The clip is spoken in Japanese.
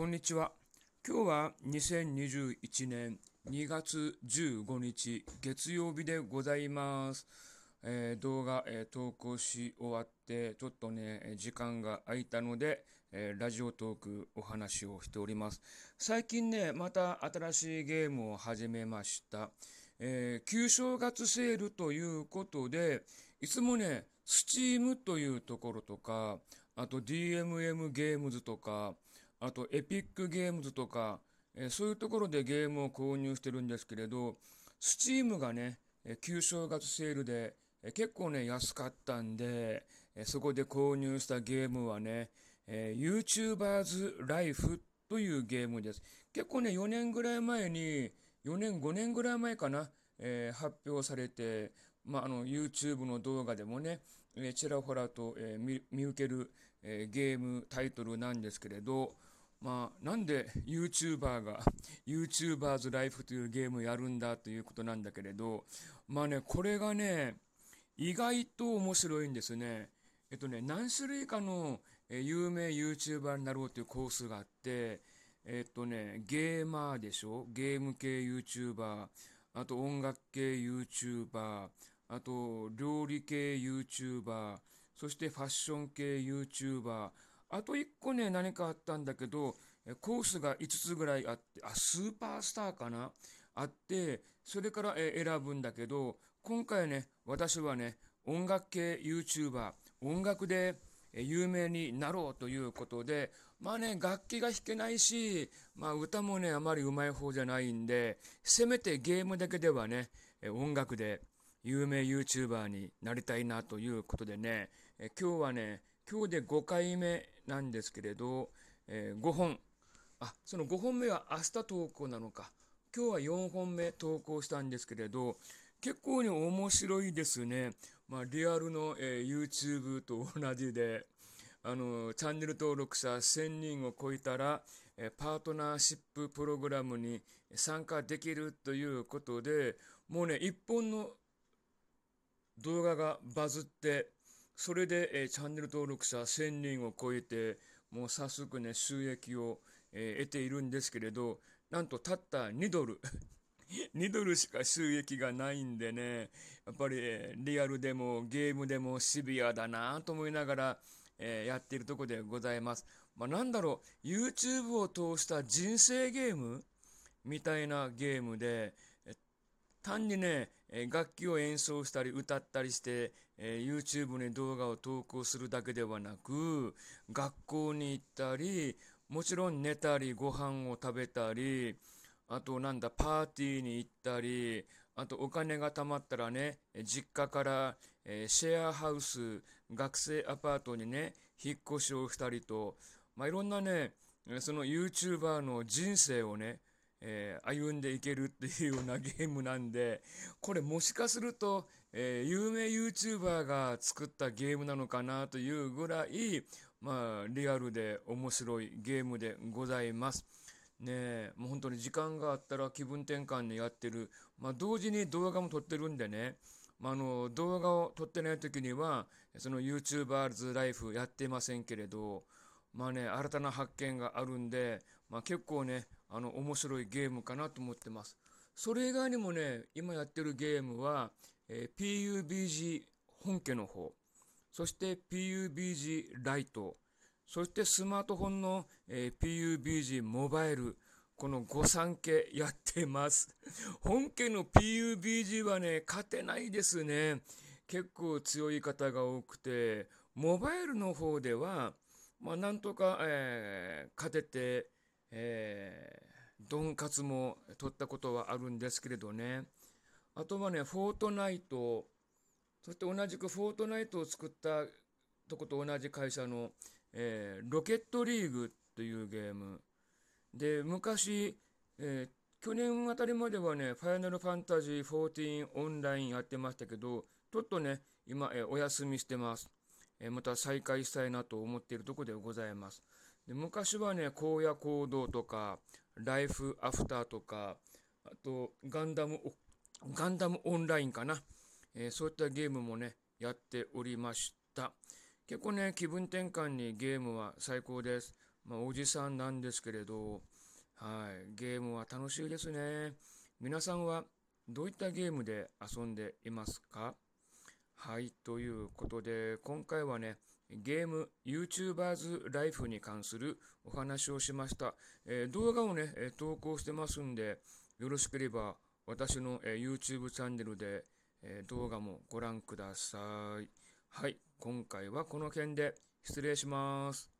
こんにちは。今日は2021年2月15日月曜日でございます。えー、動画、えー、投稿し終わって、ちょっとね、時間が空いたので、えー、ラジオトークお話をしております。最近ね、また新しいゲームを始めました。え旧正月セールということで、いつもね、スチームというところとか、あと DMM ゲームズとか、あとエピックゲームズとか、えー、そういうところでゲームを購入してるんですけれど、スチームがね、え旧正月セールで、え結構ね、安かったんで、えそこで購入したゲームはね、え YouTubers Life というゲームです。結構ね、4年ぐらい前に、4年、5年ぐらい前かな、えー、発表されて、まあ、あの YouTube の動画でもね、えー、ちらほらと、えー、見受ける、えゲームタイトルなんですけれど、まあ、なんで YouTuber が YouTuber's Life というゲームをやるんだということなんだけれど、まあね、これがね、意外と面白いんですね。えっとね、何種類かの有名 YouTuber になろうというコースがあって、えっとね、ゲーマーでしょ？ゲーム系 YouTuber、あと音楽系 YouTuber、あと料理系 YouTuber、そしてファッション系 YouTuber、あと1個ね、何かあったんだけど、コースが5つぐらいあって、あ、スーパースターかな？あって、それから選ぶんだけど、今回ね、私はね、音楽系 YouTuber、音楽で有名になろうということで、まあね、楽器が弾けないし、まあ歌もね、あまり上手い方じゃないんで、せめてゲームだけではね、音楽で有名 YouTuber になりたいなということでね、今日はね、今日で5回目なんですけれど、えー、5本。あ、その5本目は明日投稿なのか。今日は4本目投稿したんですけれど、結構に面白いですね。まあ、リアルの、えー、YouTube と同じで、あの、チャンネル登録者1000人を超えたら、えパートナーシッププログラムに参加できるということで、もうね、1本の動画がバズって、それで、え、チャンネル登録者1000人を超えて、もう早速ね、収益を、え、得ているんですけれど、なんとたった2ドル。2ドルしか収益がないんでね、やっぱり、リアルでもゲームでもシビアだなと思いながら、えー、やっているところでございます。まあ、なんだろう、YouTube を通した人生ゲームみたいなゲームで、単にね、楽器を演奏したり歌ったりして、え YouTube に動画を投稿するだけではなく、学校に行ったり、もちろん寝たり、ご飯を食べたり、あとなんだ、パーティーに行ったり、あとお金が貯まったらね、実家から、えシェアハウス、学生アパートにね、引っ越しをしたりと、まあ、いろんなね、その YouTuber の人生をね、えー、歩んでいけるっていうようなゲームなんで、これもしかすると、えー、有名 YouTuber が作ったゲームなのかなというぐらい、まあ、リアルで面白いゲームでございます。ねもう本当に時間があったら気分転換にやってる。まあ、同時に動画も撮ってるんでね、まあ、あの動画を撮ってない時には、その YouTuber's Life やってませんけれど、まあね、新たな発見があるんで、まあ、結構ね、あの、面白いゲームかなと思ってます。それ以外にもね、今やってるゲームは、えー、PUBG 本家の方、そして PUBG ライト、そしてスマートフォンの、えー、PUBG モバイル、この御三家やってます。本家の PUBG はね、勝てないですね。結構強い方が多くて、モバイルの方では、まあ、なんとか、えー、勝てて、えー、ドンカツも取ったことはあるんですけれどね。あとはね、フォートナイト、そして同じくフォートナイトを作ったとこと同じ会社の、えー、ロケットリーグというゲーム。で、昔、えー、去年あたりまではね、ファイナルファンタジー14オンラインやってましたけど、ちょっとね、今、えー、お休みしてます。えまた再開したいなと思っているところでございます。で昔はね、荒野行動とか、ライフアフターとか、あと、ガンダム、ガンダムオンラインかな。えー、そういったゲームもね、やっておりました。結構ね、気分転換にゲームは最高です。まあ、おじさんなんですけれど、はい、ゲームは楽しいですね。皆さんはどういったゲームで遊んでいますか？はい、ということで、今回はね、ゲーム YouTubers ライフに関するお話をしました。えー、動画をね、投稿してますんで、よろしければ私の、え YouTube チャンネルで、え動画もご覧ください。はい、今回はこの件で失礼します。